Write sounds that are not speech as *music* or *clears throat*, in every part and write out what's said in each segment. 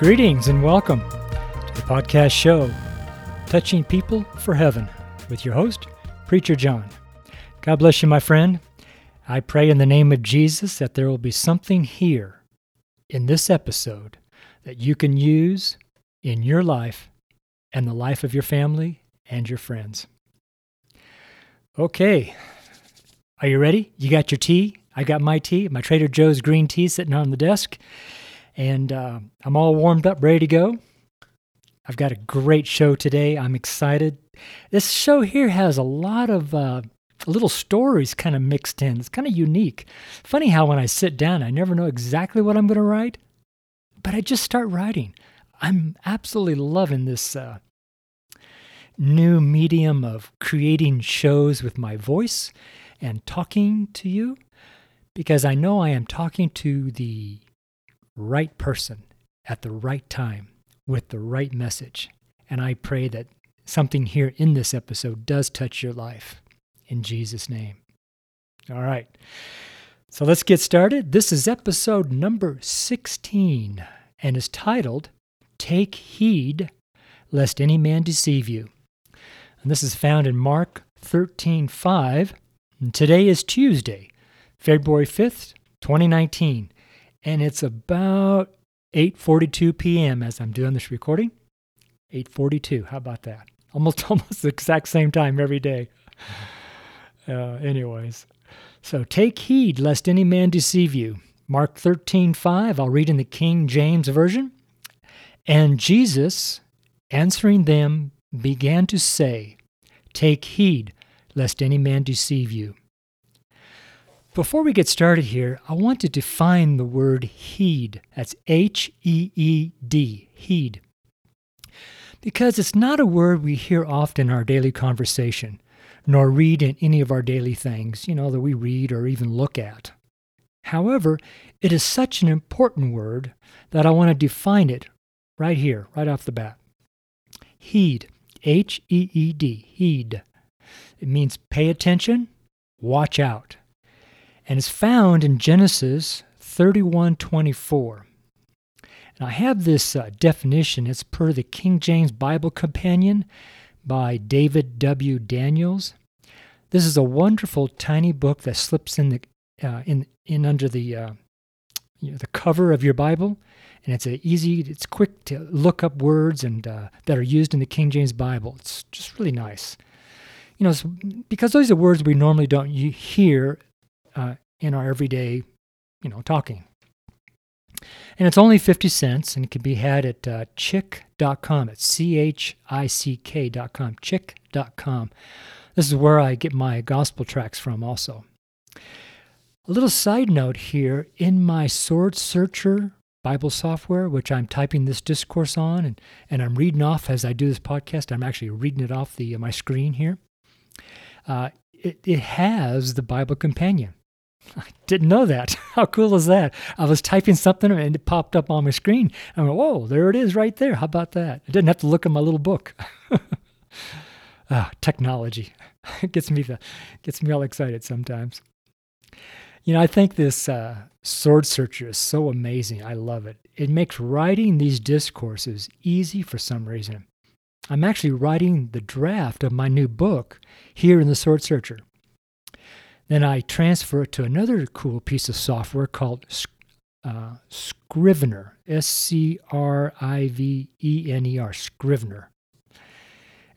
Greetings and welcome to the podcast show, Touching People for Heaven, with your host, Preacher John. God bless you, my friend. I pray in the name of Jesus that there will be something here in this episode that you can use in your life and the life of your family and your friends. Okay, are you ready? You got your tea? I got my tea, my Trader Joe's green tea sitting on the desk, and uh, I'm all warmed up, ready to go. I've got a great show today. I'm excited. This show here has a lot of uh, little stories kind of mixed in. It's kind of unique. Funny how when I sit down, I never know exactly what I'm going to write, but I just start writing. I'm absolutely loving this uh, new medium of creating shows with my voice and talking to you because I know I am talking to the right person at the right time with the right message. And I pray that something here in this episode does touch your life in Jesus' name. All right. So let's get started. This is episode number 16 and is titled Take Heed Lest Any Man Deceive You. And this is found in Mark 13 5. And today is Tuesday, February 5th, 2019, and it's about 8:42 p.m. as I'm doing this recording. 8:42. How about that? *laughs* Almost almost the exact same time every day. Uh, anyways, so take heed lest any man deceive you. Mark 13:5. I'll read in the King James version. And Jesus, answering them, began to say, Take heed lest any man deceive you. Before we get started here, I want to define the word heed. That's H E E D, heed. Because it's not a word we hear often in our daily conversation, nor read in any of our daily things, you know, that we read or even look at. However, it is such an important word that I want to define it right here, right off the bat. Heed, H E E D, heed. It means pay attention, watch out, and is found in Genesis 31:24. And I have this uh, definition. It's per the King James Bible Companion by David W. Daniels. This is a wonderful tiny book that slips in the uh, in in under the uh, you know, the cover of your Bible, and it's a easy, it's quick to look up words and uh, that are used in the King James Bible. It's just really nice you know, because those are words we normally don't hear uh, in our everyday, you know, talking. And it's only 50 cents and it can be had at uh, chick.com. It's C H I C K.com, chick.com. This is where I get my gospel tracks from also. A little side note here in my Sword Searcher Bible software, which I'm typing this discourse on and, and I'm reading off as I do this podcast. I'm actually reading it off the uh, my screen here uh, it, it has the Bible Companion. I *laughs* didn't know that. *laughs* How cool is that? I was typing something and it popped up on my screen. I went, whoa, there it is right there. How about that? I didn't have to look in my little book. *laughs* ah, technology. Gets me the, gets me all excited sometimes. You know, I think this uh, Sword Searcher is so amazing. I love it. It makes writing these discourses easy for some reason. I'm actually writing the draft of my new book here in the Sword Searcher. Then I transfer it to another cool piece of software called uh, Scrivener, S C R I V E N E R, Scrivener.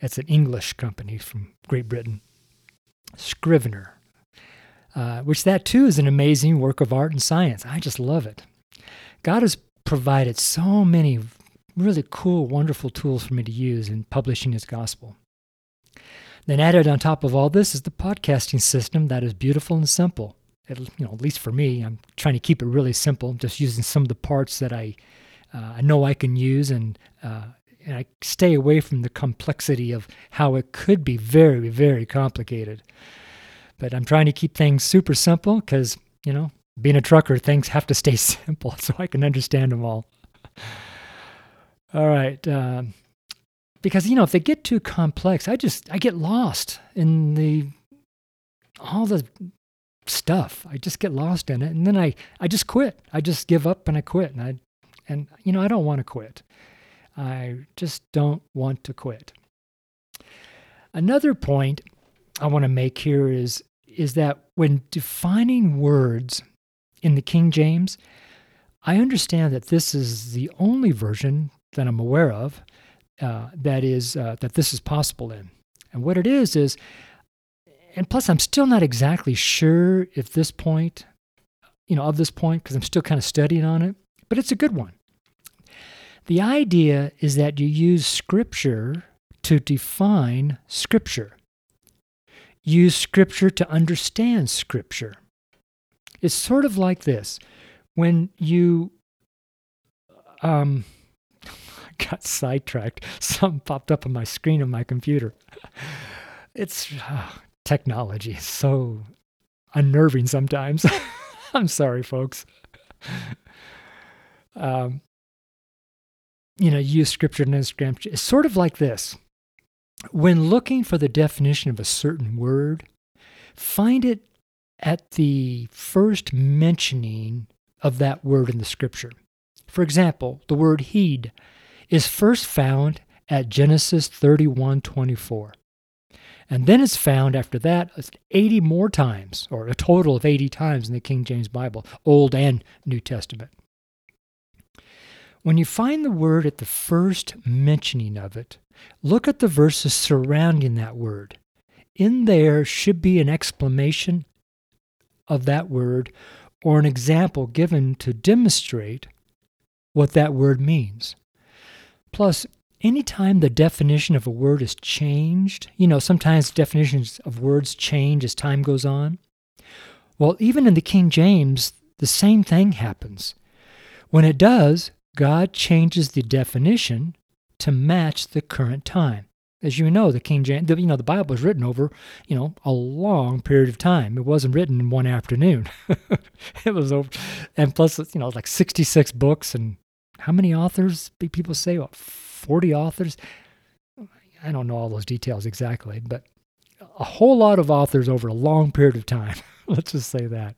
It's an English company from Great Britain. Scrivener, uh, which that too is an amazing work of art and science. I just love it. God has provided so many really cool, wonderful tools for me to use in publishing His gospel. Then added on top of all this is the podcasting system that is beautiful and simple. At, you know, at least for me, I'm trying to keep it really simple. just using some of the parts that I uh, I know I can use, and, uh, and I stay away from the complexity of how it could be very, very complicated. But I'm trying to keep things super simple because you know, being a trucker, things have to stay *laughs* simple so I can understand them all. All right. Uh, because you know, if they get too complex, I just I get lost in the all the stuff. I just get lost in it, and then I I just quit. I just give up and I quit, and I And, you know, I don't want to quit. I just don't want to quit. Another point I want to make here is, is that when defining words in the King James, I understand that this is the only version that I'm aware of uh, that is uh, that this is possible in. And what it is is, and plus, I'm still not exactly sure if this point, you know, of this point, because I'm still kind of studying on it, but it's a good one. The idea is that you use Scripture to define Scripture. Use Scripture to understand Scripture. It's sort of like this when you um, got *laughs* sidetracked. *laughs* Something popped up on my screen on my computer. *laughs* It's uh, technology is so unnerving sometimes. I'm sorry, folks. Um, you know, use scripture and scripture. It's sort of like this. When looking for the definition of a certain word, find it at the first mentioning of that word in the scripture. For example, the word heed is first found at Genesis 31:24. And then it's found after that 80 more times, or a total of 80 times in the King James Bible, Old and New Testament. When you find the word at the first mentioning of it, look at the verses surrounding that word. In there should be an exclamation of that word or an example given to demonstrate what that word means. Plus, anytime the definition of a word is changed, you know, sometimes definitions of words change as time goes on. Well, even in the King James, the same thing happens. When it does, God changes the definition to match the current time. As you know, the King James, the, you know, the Bible was written over, you know, a long period of time. It wasn't written in one afternoon. *laughs* it was over, and plus, you know, like 66 books and how many authors? People say what, 40 authors. I don't know all those details exactly, but a whole lot of authors over a long period of time. *laughs* Let's just say that.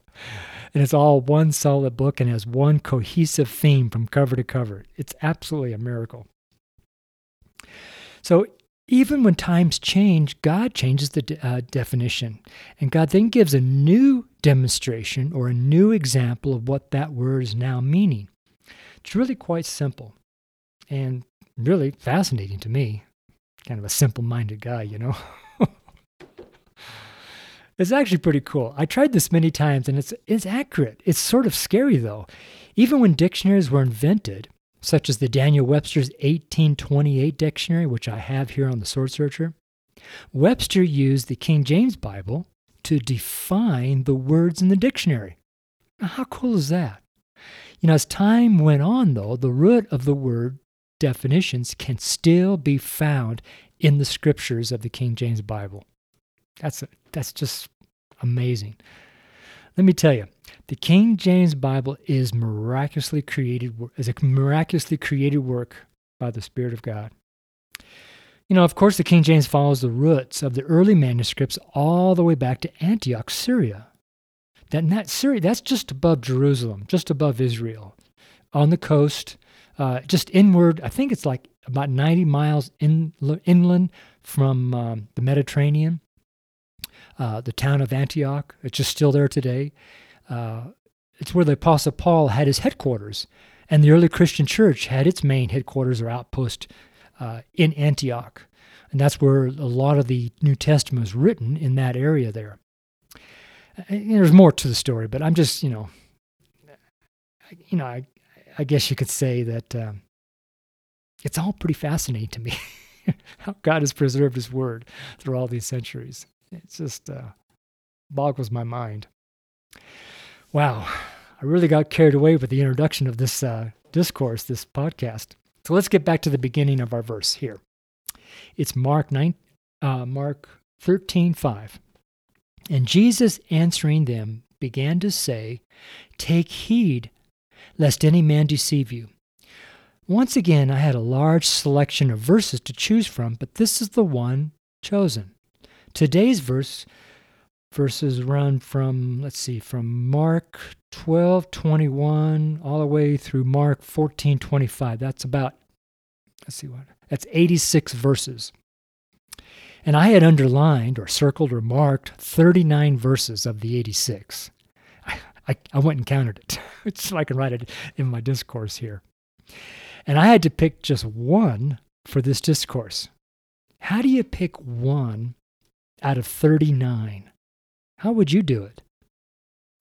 And it's all one solid book and has one cohesive theme from cover to cover. It's absolutely a miracle. So, even when times change, God changes the de- uh, definition. And God then gives a new demonstration or a new example of what that word is now meaning. It's really quite simple and really fascinating to me. Kind of a simple minded guy, you know? *laughs* it's actually pretty cool. I tried this many times and it's, it's accurate. It's sort of scary though. Even when dictionaries were invented, such as the Daniel Webster's 1828 dictionary, which I have here on the Sword Searcher, Webster used the King James Bible to define the words in the dictionary. Now, how cool is that? You know, as time went on, though, the root of the word definitions can still be found in the scriptures of the King James Bible. That's, that's just amazing. Let me tell you, the King James Bible is miraculously created is a miraculously created work by the Spirit of God. You know, of course, the King James follows the roots of the early manuscripts all the way back to Antioch, Syria. That, that Syria, that's just above Jerusalem, just above Israel, on the coast, uh, just inward. I think it's like about 90 miles in, inland from um, the Mediterranean. Uh, the town of Antioch, it's just still there today. Uh, it's where the Apostle Paul had his headquarters, and the early Christian church had its main headquarters or outpost uh, in Antioch. And that's where a lot of the New Testament was written in that area there there's more to the story, but I'm just, you know, you know, I, I guess you could say that um, it's all pretty fascinating to me *laughs* how God has preserved His Word through all these centuries. It just uh, boggles my mind. Wow, I really got carried away with the introduction of this uh, discourse, this podcast. So let's get back to the beginning of our verse here. It's Mark nine, uh, Mark thirteen five. And Jesus answering them began to say, Take heed lest any man deceive you. Once again, I had a large selection of verses to choose from, but this is the one chosen. Today's verse verses run from, let's see, from Mark 12, 21, all the way through Mark 14, 25. That's about, let's see what, that's 86 verses. And I had underlined or circled or marked 39 verses of the 86. I, I, I went and counted it, *laughs* so I can write it in my discourse here. And I had to pick just one for this discourse. How do you pick one out of 39? How would you do it?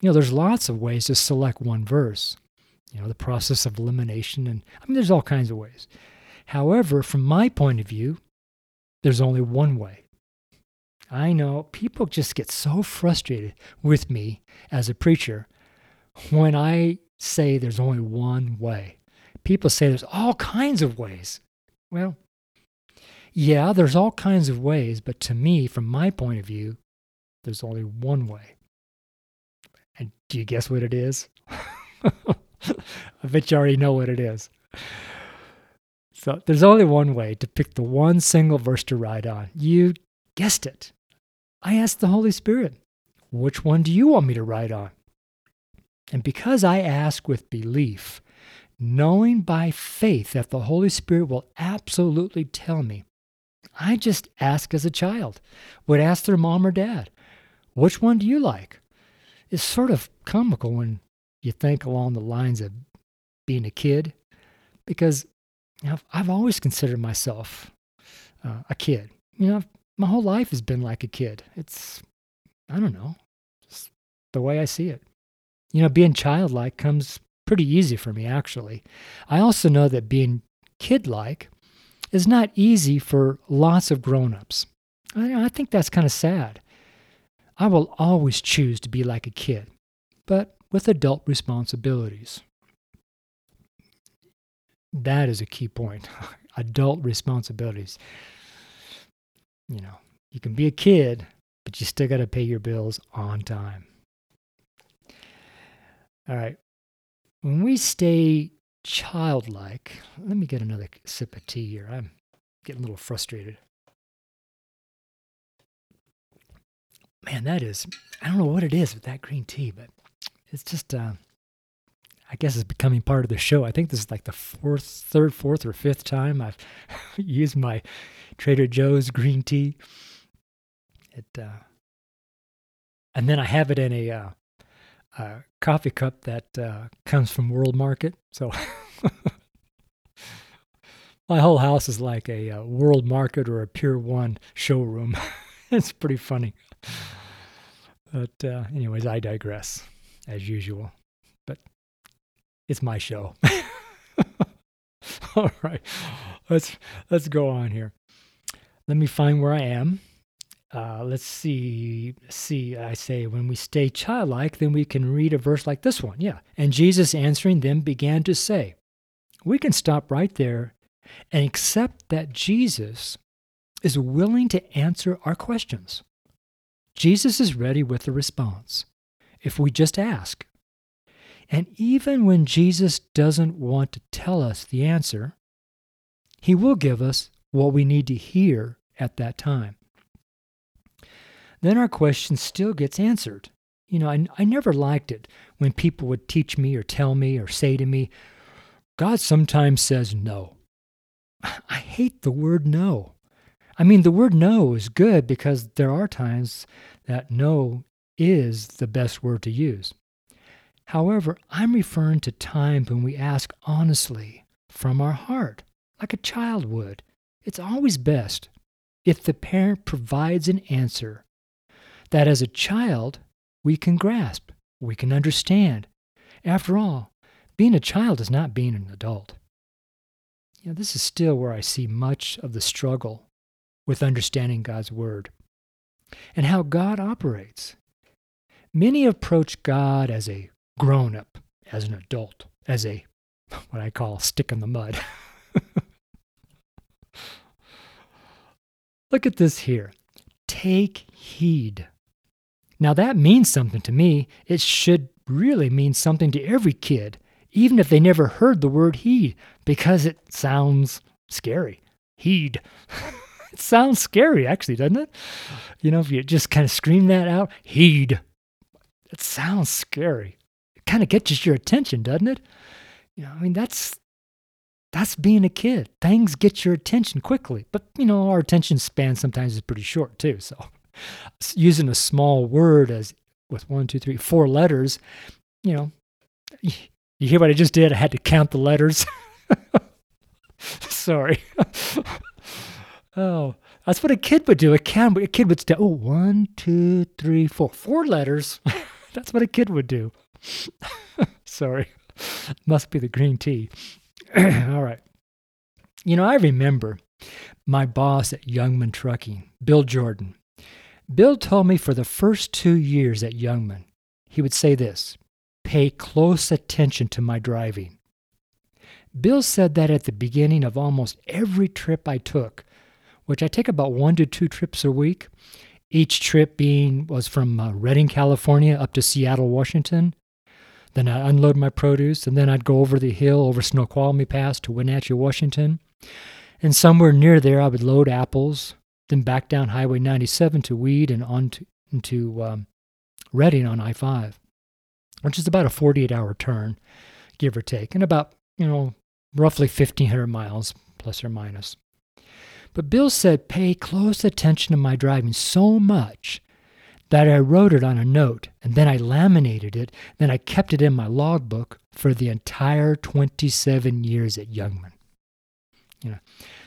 You know, there's lots of ways to select one verse. You know, the process of elimination, and I mean, there's all kinds of ways. However, from my point of view, there's only one way. I know people just get so frustrated with me as a preacher when I say there's only one way. People say there's all kinds of ways. Well, yeah, there's all kinds of ways, but to me, from my point of view, there's only one way. And do you guess what it is? *laughs* I bet you already know what it is. So there's only one way to pick the one single verse to write on. You guessed it. I asked the Holy Spirit, which one do you want me to write on? And because I ask with belief, knowing by faith that the Holy Spirit will absolutely tell me, I just ask as a child, would ask their mom or dad, which one do you like? It's sort of comical when you think along the lines of being a kid, because know, I've always considered myself uh, a kid. You know, my whole life has been like a kid. It's, I don't know, it's the way I see it. You know, being childlike comes pretty easy for me, actually. I also know that being kidlike is not easy for lots of grown ups. I, I think that's kind of sad. I will always choose to be like a kid, but with adult responsibilities. That is a key point. *laughs* adult responsibilities. You know, you can be a kid, but you still got to pay your bills on time. All right. When we stay childlike, let me get another sip of tea here. I'm getting a little frustrated. man, that is, I don't know what it is with that green tea, but it's just, uh, I guess it's becoming part of the show. I think this is like the fourth, third, fourth, or fifth time I've *laughs* used my Trader Joe's green tea. It, uh, and then I have it in a, uh, a coffee cup that uh, comes from World Market. So *laughs* my whole house is like a, a uh, World Market or a Pier One showroom. *laughs* it's pretty funny. But, uh, anyways, I digress as usual. It's my show. *laughs* All right, let's let's go on here. Let me find where I am. Uh, let's see. See, I say, when we stay childlike, then we can read a verse like this one. Yeah. And Jesus answering them began to say, We can stop right there and accept that Jesus is willing to answer our questions. Jesus is ready with a response if we just ask. And even when Jesus doesn't want to tell us the answer, he will give us what we need to hear at that time. Then our question still gets answered. You know, I, I never liked it when people would teach me or tell me or say to me, God sometimes says no. *sighs* I hate the word no. I mean, the word no is good because there are times that no is the best word to use. However, I'm referring to times when we ask honestly from our heart, like a child would. It's always best if the parent provides an answer that as a child we can grasp, we can understand. After all, being a child is not being an adult. You know, this is still where I see much of the struggle with understanding God's Word and how God operates. Many approach God as a grown up, as an adult, as a *laughs* what I call stick in the mud. *laughs* Look at this here. Take heed. Now that means something to me. It should really mean something to every kid, even if they never heard the word heed, because it sounds scary. Heed. *laughs* it sounds scary, actually, doesn't it? You know, if you just kind of scream that out, heed. It sounds scary. Kind of gets your attention, doesn't it? You know, I mean, that's that's being a kid. Things get your attention quickly, but you know, our attention span sometimes is pretty short too. So, using a small word as with one, two, three, four letters, you know, you hear what I just did? I had to count the letters. *laughs* Sorry. *laughs* oh, that's what a kid would do. A kid, a kid would say, oh, one, two, three, four. Four letters. *laughs* that's what a kid would do. *laughs* Sorry. Must be the green tea. *clears throat* All right. You know, I remember my boss at Youngman Trucking, Bill Jordan. Bill told me for the first two years at Youngman, he would say this pay close attention to my driving. Bill said that at the beginning of almost every trip I took, which I take about one to two trips a week. Each trip being was from uh, Redding, California up to Seattle, Washington. Then I'd unload my produce, and then I'd go over the hill over Snoqualmie Pass to Wenatchee, Washington. And somewhere near there, I would load apples, then back down Highway 97 to Weed and on to, into um, Redding on I 5, which is about a 48 hour turn, give or take, and about, you know, roughly 1,500 miles, plus or minus. But Bill said, pay close attention to my driving so much that I wrote it on a note and then I laminated it, then I kept it in my logbook for the entire 27 years at Youngman. You know,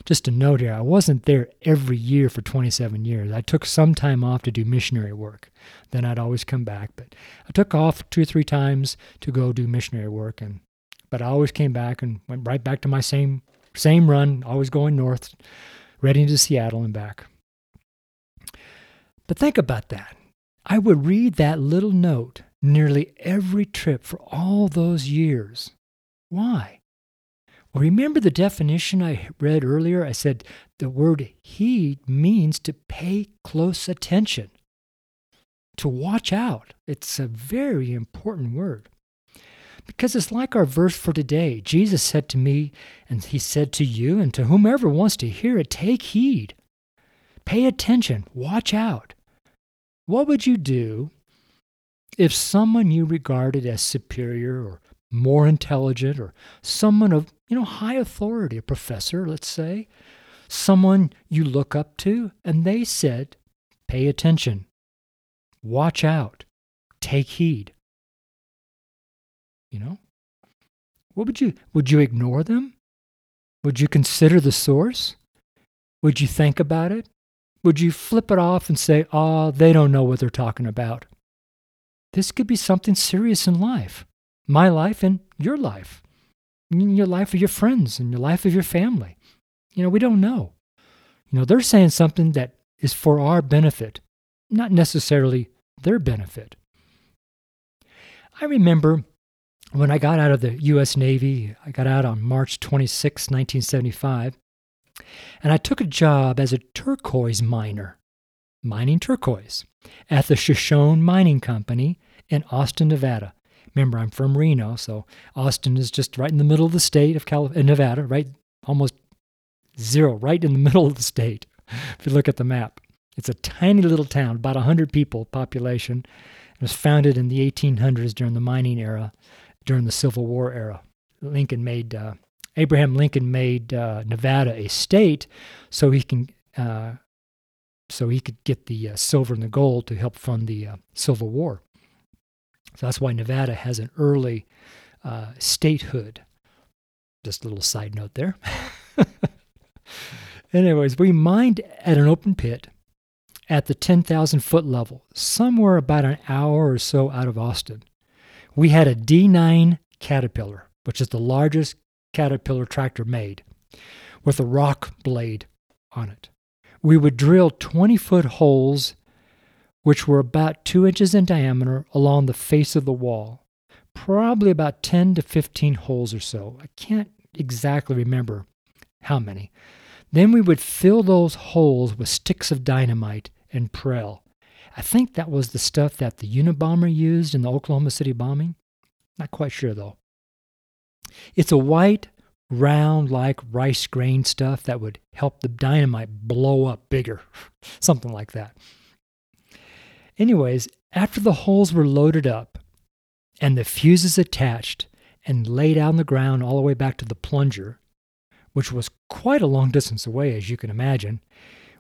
just a note here, I wasn't there every year for 27 years. I took some time off to do missionary work. Then I'd always come back, but I took off two or three times to go do missionary work and but I always came back and went right back to my same same run, always going north, Redding to Seattle and back. But think about that. I would read that little note nearly every trip for all those years. Why? Well, remember the definition I read earlier? I said the word heed means to pay close attention, to watch out. It's a very important word. Because it's like our verse for today. Jesus said to me, and he said to you, and to whomever wants to hear it, take heed. Pay attention. Watch out. What would you do if someone you regarded as superior or more intelligent or someone of you know high authority a professor let's say someone you look up to and they said pay attention watch out take heed you know? What would you would you ignore them? Would you consider the source? Would you think about it? Would you flip it off and say, "Ah, oh, they don't know what they're talking about." This could be something serious in life. My life and your life. Your life of your friends and your life of your family. You know, we don't know. You know, they're saying something that is for our benefit, not necessarily their benefit. I remember when I got out of the U.S. Navy, I got out on March 26, 1975, and I took a job as a turquoise miner, mining turquoise, at the Shoshone Mining Company in Austin, Nevada. Remember, I'm from Reno, so Austin is just right in the middle of the state of California, Nevada, right almost zero, right in the *laughs* middle of the state. If you look at the map, it's a tiny little town, about 100 people population. It was founded in the 1800s during the mining era during the Civil War era. Lincoln made uh, Abraham Lincoln made uh, Nevada a state so he can uh, so he could get the uh, silver and the gold to help fund the uh, Civil War. So that's why Nevada has an early uh, statehood. Just a little side note there. *laughs* Anyways, we mined at an open pit at the 10,000 foot level, somewhere about an hour or so out of Austin we had a D9 Caterpillar, which is the largest Caterpillar tractor made, with a rock blade on it. We would drill 20 foot holes, which were about two inches in diameter, along the face of the wall. Probably about 10 to 15 holes or so. I can't exactly remember how many. Then we would fill those holes with sticks of dynamite and prell. I think that was the stuff that the Unabomber used in the Oklahoma City bombing. Not quite sure though. It's a white round like rice grain stuff that would help the dynamite blow up bigger, *laughs* something like that. Anyways, after the holes were loaded up and the fuses attached and laid out on the ground all the way back to the plunger, which was quite a long distance away, as you can imagine,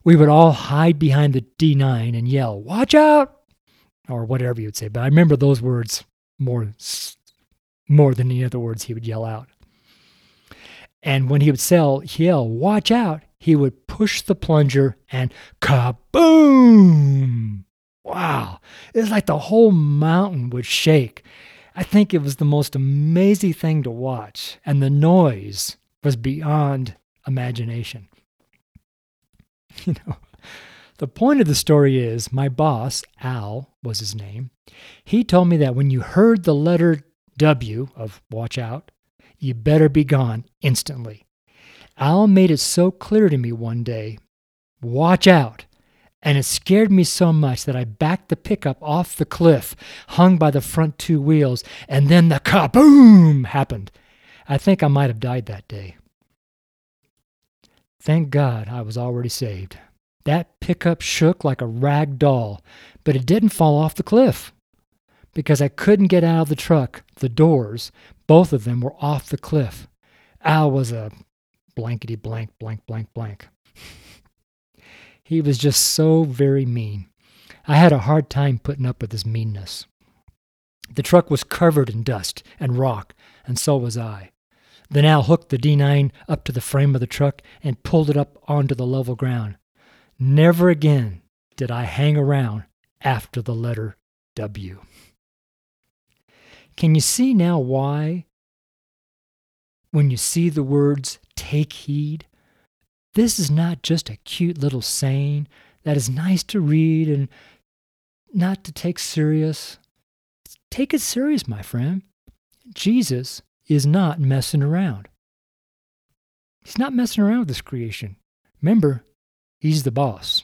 we would all hide behind the D9 and yell, Watch out! Or whatever you would say. But I remember those words more, more than any other words he would yell out. And when he would sell, yell, Watch out! he would push the plunger and kaboom! Wow. It was like the whole mountain would shake. I think it was the most amazing thing to watch. And the noise was beyond imagination. *laughs* You know, the point of the story is my boss, Al was his name, he told me that when you heard the letter W of watch out, you better be gone instantly. Al made it so clear to me one day watch out. And it scared me so much that I backed the pickup off the cliff, hung by the front two wheels, and then the kaboom happened. I think I might have died that day. Thank God I was already saved. That pickup shook like a rag doll, but it didn't fall off the cliff because I couldn't get out of the truck. The doors, both of them, were off the cliff. Al was a blankety blank, blank, blank, blank. *laughs* he was just so very mean. I had a hard time putting up with his meanness. The truck was covered in dust and rock, and so was I. Then Al hooked the D9 up to the frame of the truck and pulled it up onto the level ground. Never again did I hang around after the letter W. Can you see now why, when you see the words take heed, this is not just a cute little saying that is nice to read and not to take serious? Take it serious, my friend. Jesus is not messing around. He's not messing around with this creation. Remember, he's the boss.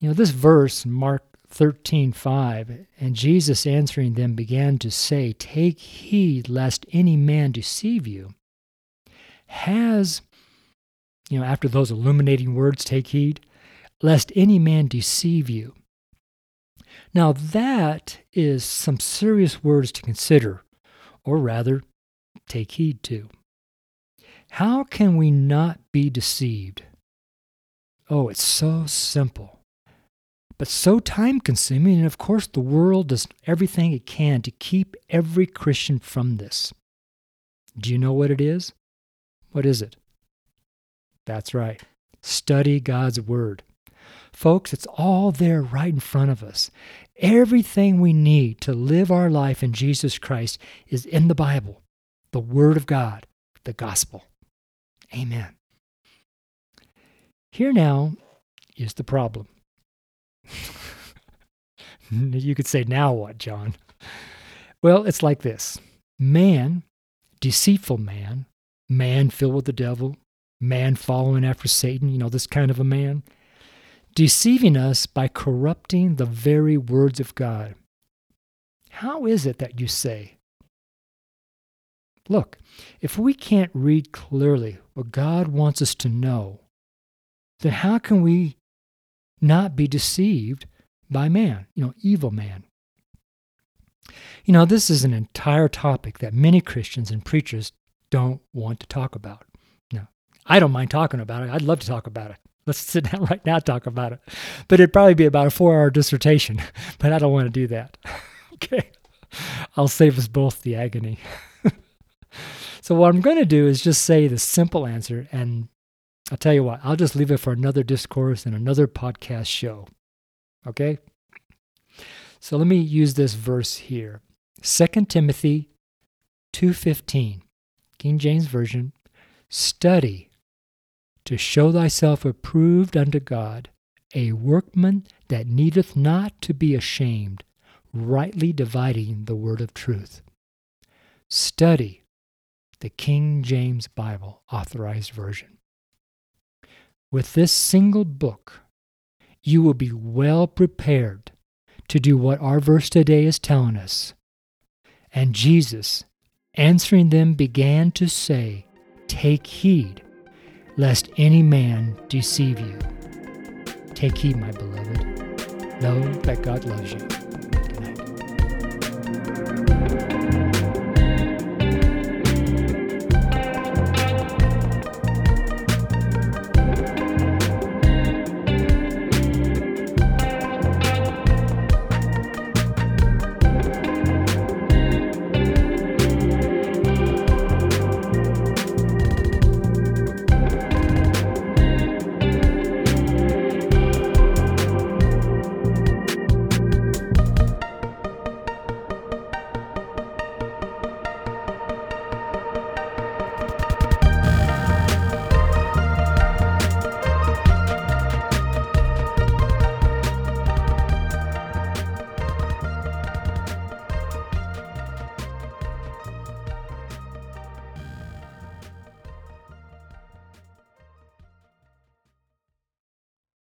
You know, this verse, Mark 13, 5, and Jesus answering them began to say, Take heed lest any man deceive you, has, you know, after those illuminating words, take heed, lest any man deceive you. Now, that is some serious words to consider or rather, take heed to. How can we not be deceived? Oh, it's so simple, but so time consuming, and of course, the world does everything it can to keep every Christian from this. Do you know what it is? What is it? That's right. Study God's Word. Folks, it's all there right in front of us. Everything we need to live our life in Jesus Christ is in the Bible, the Word of God, the gospel. Amen. Here now is the problem. *laughs* you could say, now what, John? Well, it's like this man, deceitful man, man filled with the devil, man following after Satan, you know, this kind of a man deceiving us by corrupting the very words of God. How is it that you say, Look, if we can't read clearly what God wants us to know, then how can we not be deceived by man, you know, evil man? You know, this is an entire topic that many Christians and preachers don't want to talk about. Now, I don't mind talking about it. I'd love to talk about it. Let's sit down *laughs* right now talk about it. But it'd probably be about a four hour dissertation, *laughs* but I don't want to do that. *laughs* okay. I'll save us both the agony. so, what I'm going to do is just say the simple answer. And I'll tell you what, I'll just leave it for another discourse and another podcast show. Okay? So, let me use this verse here 2 Timothy 2.15, King James Version. Study to show thyself approved unto God, a workman that needeth not to be ashamed, rightly dividing the word of truth. Study the King James Bible Authorized Version. With this single book, you will be well prepared to do what our verse today is telling us. And Jesus answering them began to say, Take heed, lest any man deceive you. Take heed, my beloved. Know that God loves you. Good night.